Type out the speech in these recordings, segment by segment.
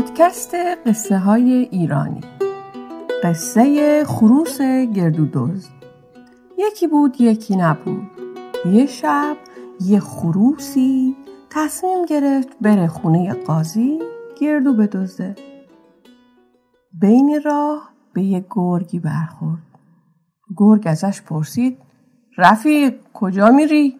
پادکست قصه های ایرانی. قصه خروس گردودوز. یکی بود یکی نبود. یه شب یه خروسی تصمیم گرفت بره خونه قاضی گردو بدزده. بین راه به یه گرگی برخورد. گرگ ازش پرسید رفیق کجا میری؟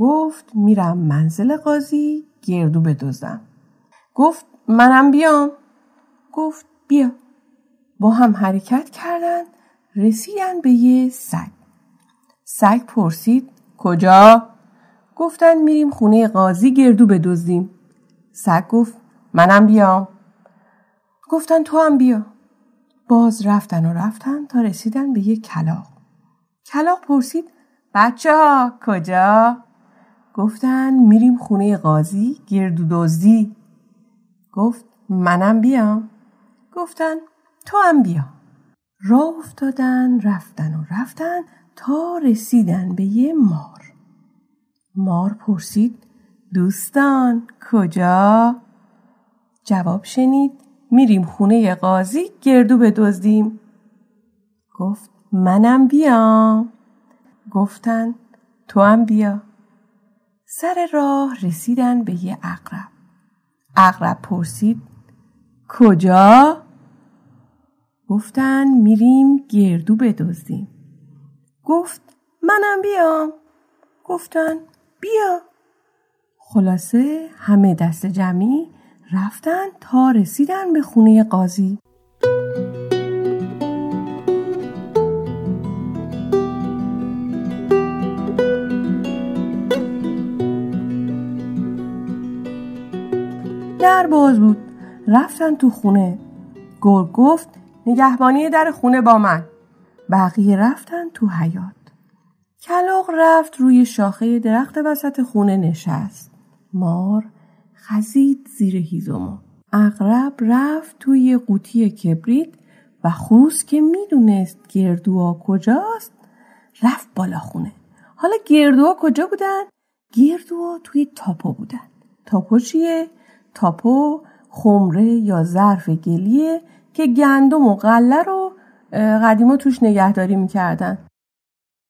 گفت میرم منزل قاضی گردو بدزدم. گفت منم بیام. گفت بیا. با هم حرکت کردن رسیدن به یه سگ. سگ پرسید کجا؟ گفتن میریم خونه قاضی گردو بدزدیم. سگ گفت منم بیام. گفتن تو هم بیا. باز رفتن و رفتن تا رسیدن به یه کلاق کلاق پرسید بچه ها کجا؟ گفتن میریم خونه قاضی گردو دزدی. گفت منم بیام. گفتن تو هم بیا. راه افتادن رفتن و رفتن تا رسیدن به یه مار. مار پرسید دوستان کجا؟ جواب شنید میریم خونه قاضی گردو بدزدیم. گفت منم بیام. گفتن تو هم بیا. سر راه رسیدن به یه اقرب اقرب پرسید کجا؟ گفتن میریم گردو بدزدیم. گفت منم بیام. گفتن بیا. خلاصه همه دست جمعی رفتن تا رسیدن به خونه قاضی. در باز بود. رفتن تو خونه. گرگ گفت نگهبانی در خونه با من. بقیه رفتن تو حیات کلاق رفت روی شاخه درخت وسط خونه نشست. مار خزید زیر هیزومو اغرب رفت توی قوطی کبریت و خروس که می‌دونست گردوها کجاست رفت بالا خونه. حالا گردوها کجا بودن؟ گردوها توی تاپو بودن. تاپو چیه؟ تاپو خمره یا ظرف گلیه که گندم و غله رو قدیما توش نگهداری می‌کردن.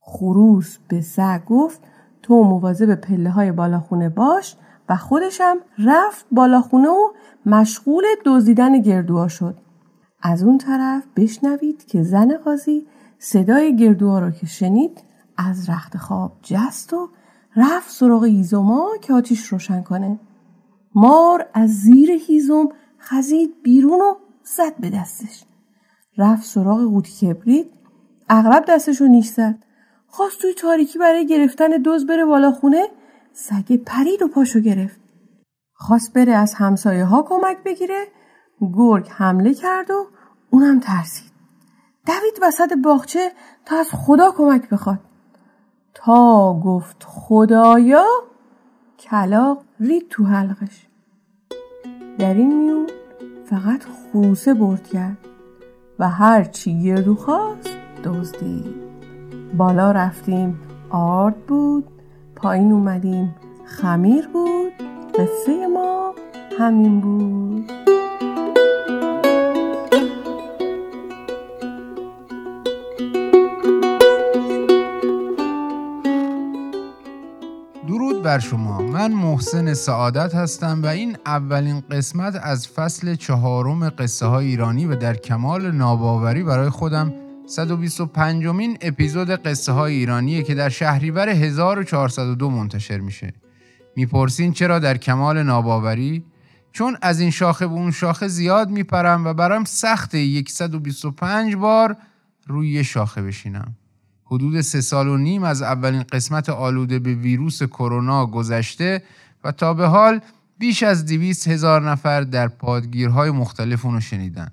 خروس به سگ گفت تو مواظب پله های بالاخونه باش و خودشم رفت بالاخونه و مشغول دزدیدن گردوها شد. از اون طرف بشنوید که زن قاضی صدای گردوها رو که شنید از رخت خواب جست و رفت سراغ هیزوما که آتیش روشن کنه. مار از زیر هیزم خزید بیرون و زد به دستش. رفت سراغ قوطی کبریت اغرب دستش رو نیش زد. خواست توی تاریکی برای گرفتن دوز بره بالا خونه سگ پرید و پاشو گرفت. خواست بره از همسایه ها کمک بگیره گرگ حمله کرد و اونم ترسید. دوید وسط باغچه تا از خدا کمک بخواد. تا گفت خدایا کلاق رید تو حلقش. در این میون فقط خوسه برد کرد و هر چی گردو خواست دزدید. بالا رفتیم آرد بود پایین اومدیم خمیر بود قصه ما همین بود. بر شما من محسن سعادت هستم و این اولین قسمت از فصل چهارم قصه های ایرانی و در کمال ناباوری برای خودم 125 مین اپیزود قصه های ایرانیه که در شهریور 1402 منتشر میشه. می‌پرسین چرا در کمال ناباوری؟ چون از این شاخه به اون شاخه زیاد میپرم و برام سخت 125 بار روی شاخه بشینم. حدود سه سال و نیم از اولین قسمت آلوده به ویروس کرونا گذشته و تا به حال بیش از دویست هزار نفر در پادگیرهای مختلف اونو شنیدن.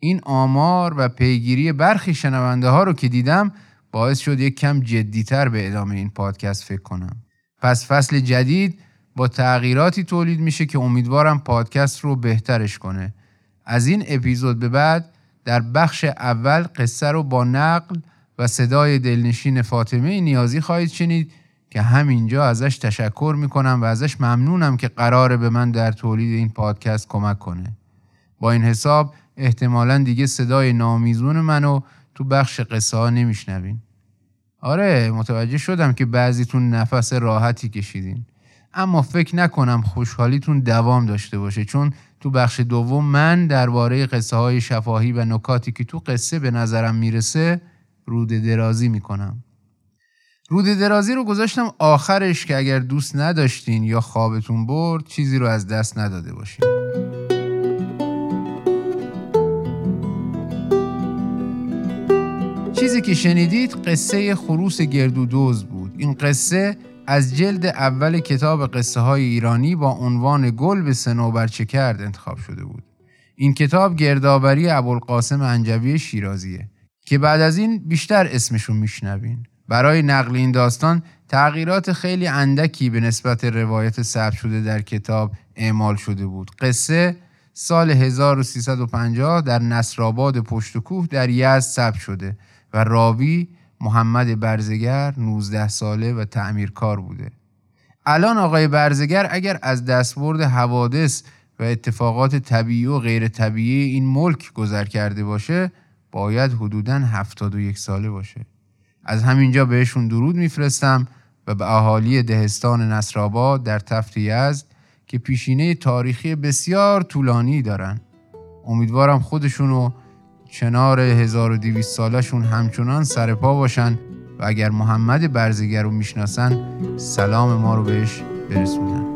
این آمار و پیگیری برخی شنونده ها رو که دیدم باعث شد یک کم جدیتر به ادامه این پادکست فکر کنم. پس فصل جدید با تغییراتی تولید میشه که امیدوارم پادکست رو بهترش کنه. از این اپیزود به بعد در بخش اول قصه رو با نقل و صدای دلنشین فاطمه نیازی خواهید شنید که همینجا ازش تشکر می‌کنم و ازش ممنونم که قراره به من در تولید این پادکست کمک کنه. با این حساب احتمالا دیگه صدای نامیزون منو تو بخش قصه ها نمیشنوین آره متوجه شدم که بعضیتون نفس راحتی کشیدین اما فکر نکنم خوشحالیتون دوام داشته باشه چون تو بخش دوم من درباره قصه های شفاهی و نکاتی که تو قصه به نظرم می‌رسه رود درازی می‌کنم. رود درازی رو گذاشتم آخرش که اگر دوست نداشتین یا خوابتون برد چیزی رو از دست نداده باشین. چیزی که شنیدید قصه خروس گردو دوز بود. این قصه از جلد اول کتاب قصه های ایرانی با عنوان گل به سنوبر چه کرد انتخاب شده بود. این کتاب گردآوری ابوالقاسم انجوی شیرازیه. که بعد از این بیشتر اسمشون میشنوین. برای نقل این داستان تغییرات خیلی اندکی به نسبت روایت ثبت شده در کتاب اعمال شده بود. قصه سال 1350 در نصرآباد پشت کوه در یزد ثبت شده و راوی محمد برزگر 19 ساله و تعمیرکار بوده. الان آقای برزگر اگر از دستبرد حوادث و اتفاقات طبیعی و غیر طبیعی این ملک گذر کرده باشه باید حدوداً 71 ساله باشه. از همینجا بهشون درود میفرستم و به اهالی دهستان نصرآباد در تفت یزد که پیشینه تاریخی بسیار طولانی دارن. امیدوارم خودشونو کنار 1200 سالشون همچنان سرپا باشن و اگر محمد برزگر رو می‌شناسن سلام ما رو بهش برسونن.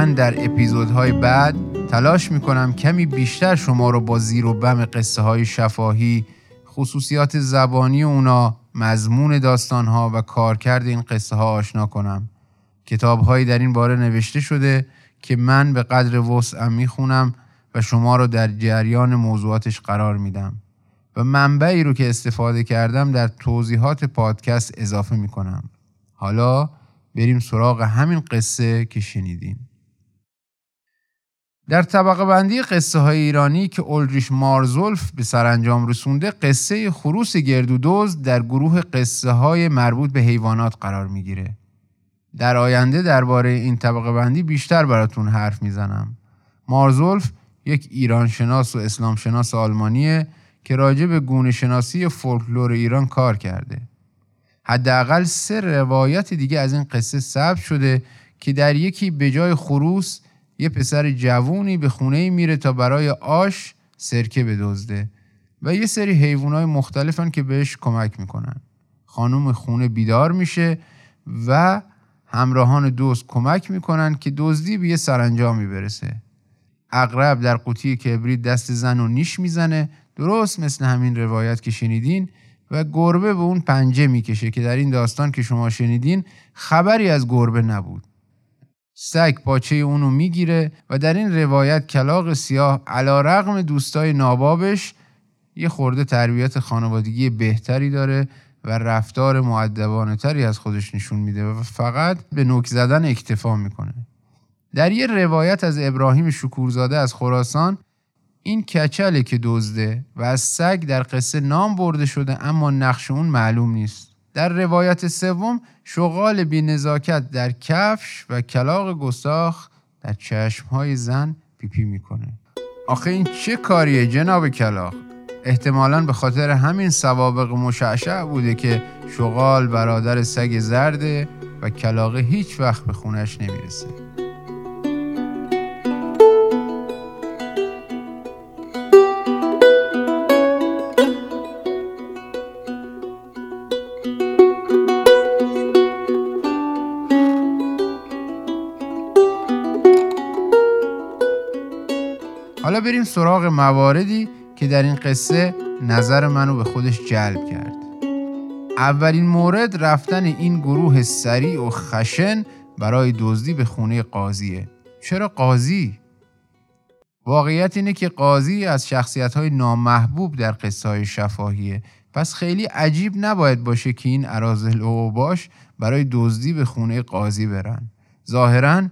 من در اپیزودهای بعد تلاش می‌کنم کمی بیشتر شما رو با زیر و بم قصه های شفاهی خصوصیات زبانی اونا مضمون داستانها و کارکرد این قصه ها آشنا کنم. کتاب در این باره نوشته شده که من به قدر وسعم می‌خونم و شما رو در جریان موضوعاتش قرار میدم و منبعی رو که استفاده کردم در توضیحات پادکست اضافه می‌کنم. حالا بریم سراغ همین قصه که شنیدین. در طبقه بندی قصه های ایرانی که اولریش مارزولف به سرانجام رسونده قصه خروس گردودوز در گروه قصه های مربوط به حیوانات قرار می‌گیره. در آینده درباره این طبقه بندی بیشتر براتون حرف می‌زنم. مارزولف یک ایران شناس و اسلام شناس آلمانیه که راجع به گونه شناسی فولکلور ایران کار کرده. حداقل سه روایت دیگه از این قصه ثبت شده که در یکی به جای خروس یه پسر جوونی به خونه میره تا برای آش سرکه بدزده و یه سری حیوانات مختلفن که بهش کمک می‌کنن. خانم خونه بیدار میشه و همراهان دوست کمک می‌کنن که دزدی به یه سرانجامی برسه. اغرب در قوطی کبریت دست زن و نیش می‌زنه. درست مثل همین روایت که شنیدین و گربه به اون پنجه می‌کشه که در این داستان که شما شنیدین خبری از گربه نبود. سگ پاچه اونو می‌گیره و در این روایت کلاق سیاه علا رقم دوستای نابابش یه خورده تربیت خانوادگی بهتری داره و رفتار معدبانه تری از خودش نشون میده و فقط به نوک زدن اکتفا می‌کنه. در یه روایت از ابراهیم شکورزاده از خراسان این کچله که دزده و از سگ در قصه نام برده شده اما نقش اون معلوم نیست. در روایت سوم شغال بی نزاکت در کفش و کلاق گستاخ در چشمهای زن پیپی می‌کنه. آخه این چه کاریه جناب کلاق احتمالا به خاطر همین سوابق مشعشع بوده که شغال برادر سگ زرده و کلاقه هیچ وقت به خونش نمی‌رسه. بریم سراغ مواردی که در این قصه نظر منو به خودش جلب کرد. اولین مورد رفتن این گروه سریع و خشن برای دزدی به خونه قاضیه. چرا قاضی؟ واقعیت اینه که قاضی از شخصیت های نامحبوب در قصه های شفاهیه. پس خیلی عجیب نباید باشه که این ارازل و باش برای دزدی به خونه قاضی برن. ظاهرا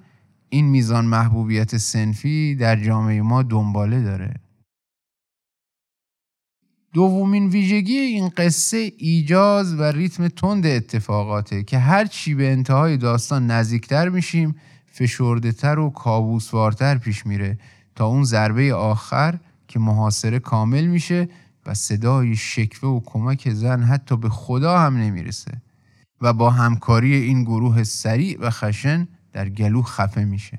این میزان محبوبیت سنفی در جامعه ما دنباله داره. دومین ویژگی این قصه ایجاز و ریتم تند اتفاقاته که هر چی به انتهای داستان نزدیکتر میشیم فشرده تر و کابوسوارتر پیش میره تا اون ضربه آخر که محاصره کامل میشه و صدای شکوه و کمک زن حتی به خدا هم نمی‌رسه و با همکاری این گروه سریع و خشن در گلو خفه میشه.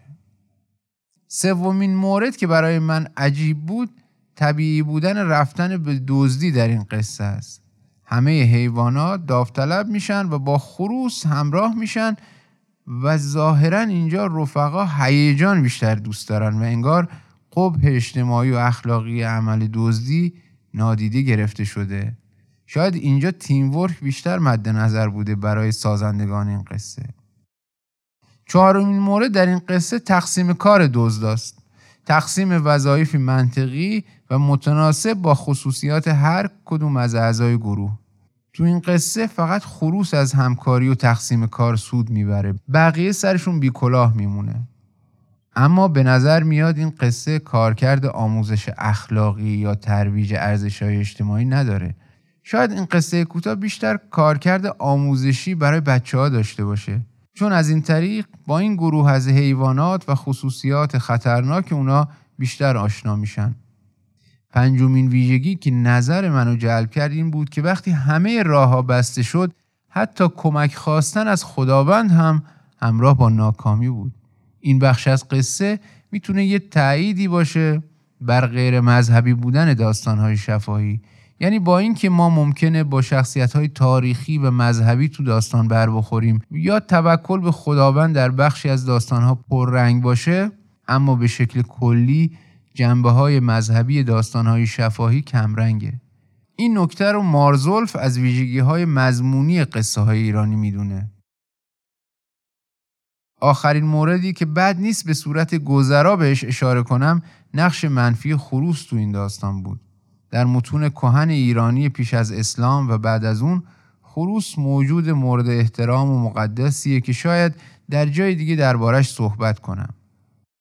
سومین مورد که برای من عجیب بود طبیعی بودن رفتن به دزدی در این قصه است. همه حیوانات داوطلب میشن و با خروس همراه میشن و ظاهرا اینجا رفقا هیجان بیشتر دوست دارن و انگار قبح اجتماعی و اخلاقی عمل دزدی نادیده گرفته شده. شاید اینجا تیم ورک بیشتر مد نظر بوده برای سازندگان این قصه. چهارمین مورد در این قصه تقسیم کار دزداست تقسیم وظایفی منطقی و متناسب با خصوصیات هر کدوم از اعضای گروه. تو این قصه فقط خروس از همکاری و تقسیم کار سود می‌بره بقیه سرشون بیکلاه میمونه. اما به نظر میاد این قصه کارکرد آموزش اخلاقی یا ترویج ارزشهای اجتماعی نداره. شاید این قصه کوتاه بیشتر کارکرد آموزشی برای بچه ها داشته باشه. چون از این طریق با این گروه از حیوانات و خصوصیات خطرناک اونا بیشتر آشنا میشن. پنجمین ویژگی که نظر منو جلب کرد این بود که وقتی همه راه ها بسته شد حتی کمک خواستن از خداوند هم همراه با ناکامی بود. این بخش از قصه می‌تونه یه تأییدی باشه بر غیر مذهبی بودن داستانهای شفاهی. یعنی با اینکه ما ممکنه با شخصیت های تاریخی و مذهبی تو داستان بر بخوریم یا توکل به خداوند در بخشی از داستان ها پررنگ باشه اما به شکل کلی جنبه های مذهبی داستان های شفاهی کمرنگه. این نکته رو مارزولف از ویژگی های مضمونی قصه های ایرانی می‌دونه. آخرین موردی که بد نیست به صورت گذرا بهش اشاره کنم نقش منفی خروس تو این داستان بود. در متون کهن ایرانی پیش از اسلام و بعد از اون خروس موجود مورد احترام و مقدسیه که شاید در جای دیگه دربارش صحبت کنم.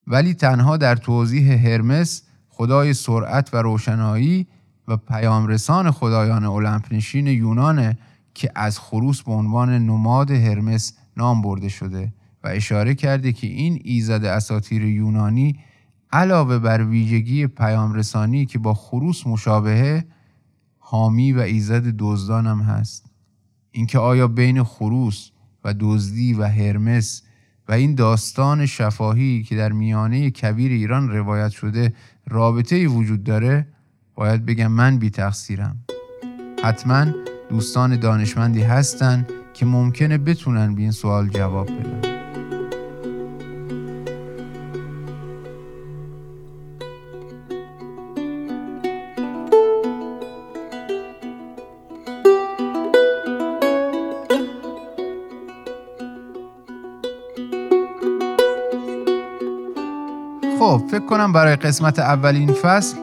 ولی تنها در توضیح هرمس خدای سرعت و روشنایی و پیامرسان خدایان المپ نشین یونانه که از خروس به عنوان نماد هرمس نام برده شده و اشاره کرده که این ایزد اساتیر یونانی علاوه بر ویژگی پیام رسانی که با خروس مشابهه حامی و ایزد دزدان هم هست. اینکه آیا بین خروس و دزدی و هرمس و این داستان شفاهی که در میانه کبیر ایران روایت شده رابطه ای وجود داره باید بگم من بی تقصیرم حتما دوستان دانشمندی هستن که ممکنه بتونن به این سوال جواب بدن. کنم برای قسمت اولین فصل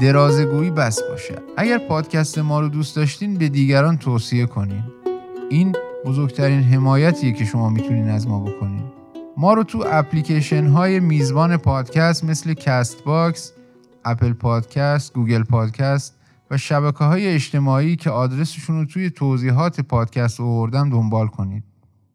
درازگویی بس باشه. اگر پادکست ما رو دوست داشتین به دیگران توصیه کنین. این بزرگترین حمایتیه که شما می‌تونین از ما بکنین. ما رو تو اپلیکیشن های میزبان پادکست مثل Castbox، Apple Podcasts، Google Podcasts و شبکه های اجتماعی که آدرسشون رو توی توضیحات پادکست آوردم دنبال کنید.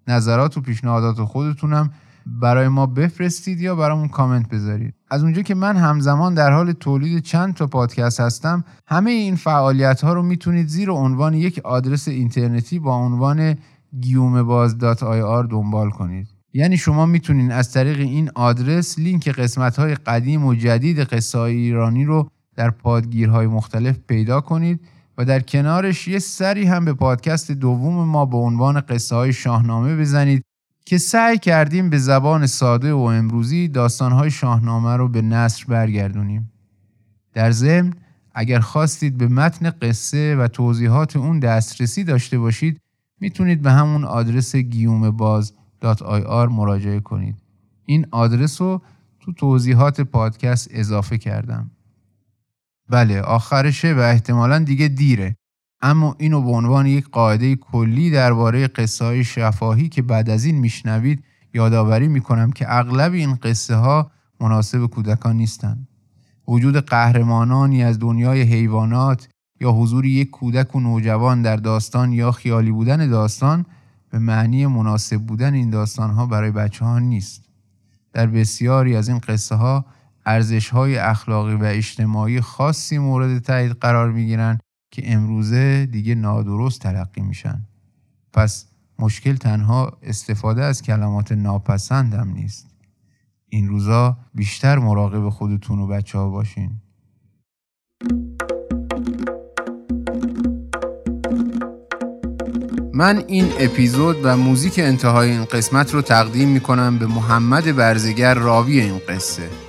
نظرات و پیشنهادات خودتونم برای ما بفرستید یا برامون کامنت بذارید. از اونجا که من همزمان در حال تولید چند تا پادکست هستم همه این فعالیت ها رو می‌تونید زیر عنوان یک آدرس اینترنتی با عنوان گیومباز.ir دنبال کنید. یعنی شما می‌تونید از طریق این آدرس لینک قسمت های قدیم و جدید قصه های ایرانی رو در پادگیرهای مختلف پیدا کنید و در کنارش یه سری هم به پادکست دوم ما به عنوان قصه های شاهنامه بزنید که سعی کردیم به زبان ساده و امروزی داستانهای شاهنامه رو به نصر برگردونیم. در ضمن اگر خواستید به متن قصه و توضیحات اون دسترسی داشته باشید می‌تونید به همون آدرس گیوم مراجعه کنید. این آدرس رو تو توضیحات پادکست اضافه کردم. بله آخرشه و احتمالا دیگه دیره اما اینو به عنوان یک قاعده کلی درباره قصه های شفاهی که بعد از این میشنوید یادآوری می‌کنم که اغلب این قصه ها مناسب کودکان نیستند. وجود قهرمانانی از دنیای حیوانات یا حضور یک کودک و نوجوان در داستان یا خیالی بودن داستان به معنی مناسب بودن این داستان ها برای بچه ها نیست. در بسیاری از این قصه ها ارزش های اخلاقی و اجتماعی خاصی مورد تایید قرار می گیرن که امروزه دیگه نادرست تلقی میشن. پس مشکل تنها استفاده از کلمات ناپسند هم نیست. این روزا بیشتر مراقب خودتون و بچه ها باشین. من این اپیزود و موزیک انتهای این قسمت رو تقدیم می کنم به محمد برزگر راوی این قصه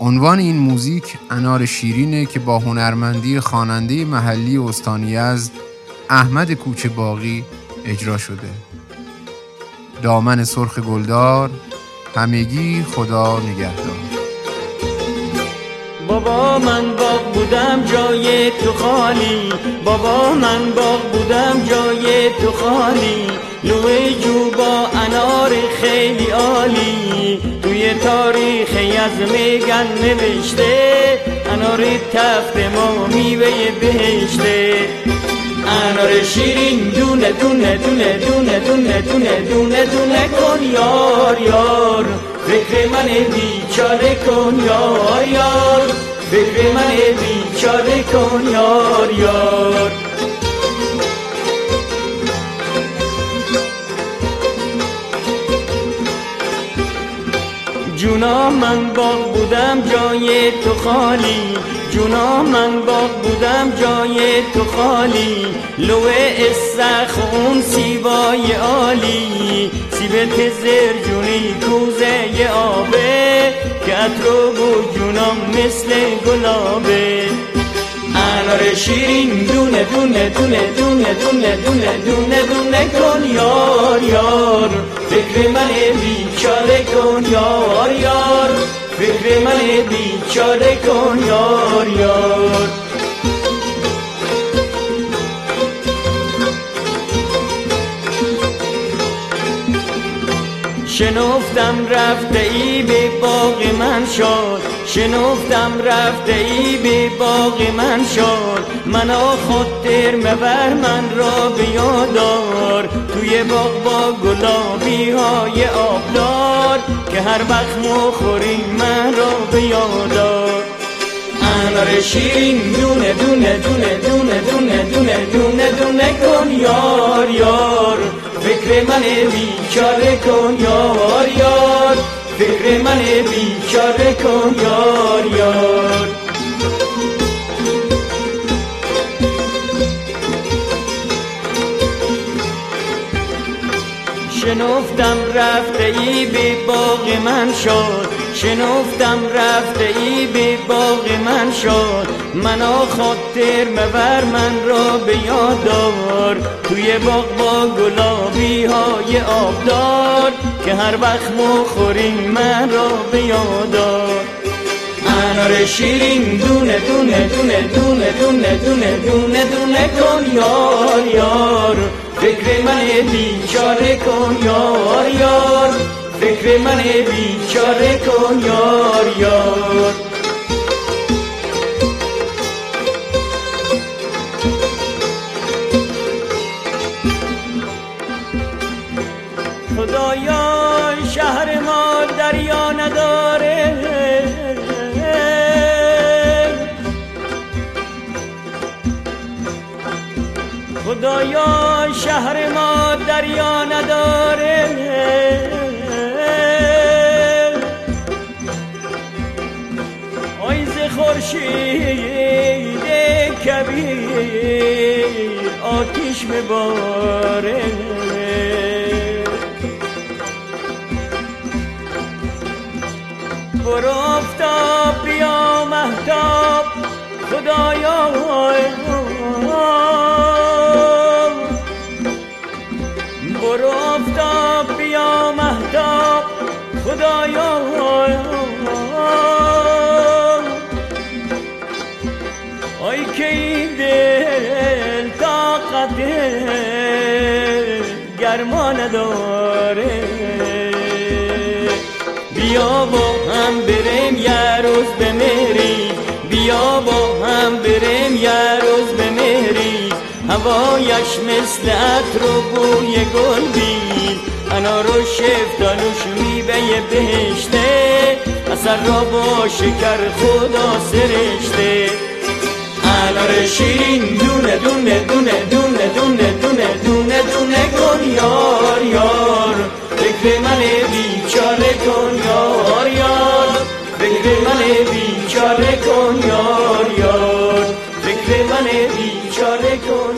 عنوان این موزیک انار شیرینه که با هنرمندی خواننده محلی استانی از احمد کوچه باقی اجرا شده. دامن سرخ گلدار همگی خدا نگهدار. بابا من باغ بودم جای تو خالی. بابا من باغ بودم جای تو خالی. لوه جو با انار خیلی عالی. توی تاریخ از میگن نوشته انار تفت ما میوه بهشته. انار شیرین دونه دونه دونه دونه دونه دونه دونه دونه کن یار یار. فکر من بیچاره کن یار یار. فکر من بیچاره کن یار یار. جونا من باغ بودم جای تو خالی. جونا من باغ بودم جای تو خالی. لوه استخ اون سیبای عالی. سیبت زرجونی کوزه آبه. که رو و جونام مثل گلابه. انار شیرین دونه دونه دونه دونه دونه دونه دونه دونه کن یار یار. فکر من بیچاره کن یار یار. فکر من بیچاره کن یار یار. شنفتم رفته ای به باغ من شد شنفتم رفته ای به باغ من شد. منا خاطر مبر من را بیادار. توی باغ با گلابی های آبدار که هر وقت مخوری من را بیادار. انار شیرین دونه دونه دونه دونه دونه دونه دونه دونه کن یار یار. فکر من بیچاره کن یار یار. فکر من بیچاره کن یار یار. شنفتم رفته ای به باغ من شد شنفتم رفته ای به باغ من شد منا خاطر مبر من را به یادار توی باغ با گلابی های آبدار. که هر وقت مخوریم من را به یادار انار شیرین دونه دونه دونه دونه دونه دونه دونه دونه کن یار یار. فکر من بیچاره کن یار یار. فکر من بیچاره کن یار یار. دریا نداره. خورشید کبیر آتیش بباره. برو افتاب بیا محتاب خدایا محتاب خدایا. که این دل طاقت گرما نداره. بیا با هم بریم یه روز بمیریم. بیا با هم بریم یه روز به مهری هوایش مثل عطر و بوی گل بید انا رو شفتالوش میوه بهشته. اثر را با شکر خدا سرشته. انار شیرین دونه دونه دونه دونه دونه دونه دونه دونه کن یار یار. فکر من بیچاره کن یار یار. فکر من بیچاره کن یار من بیچاره کن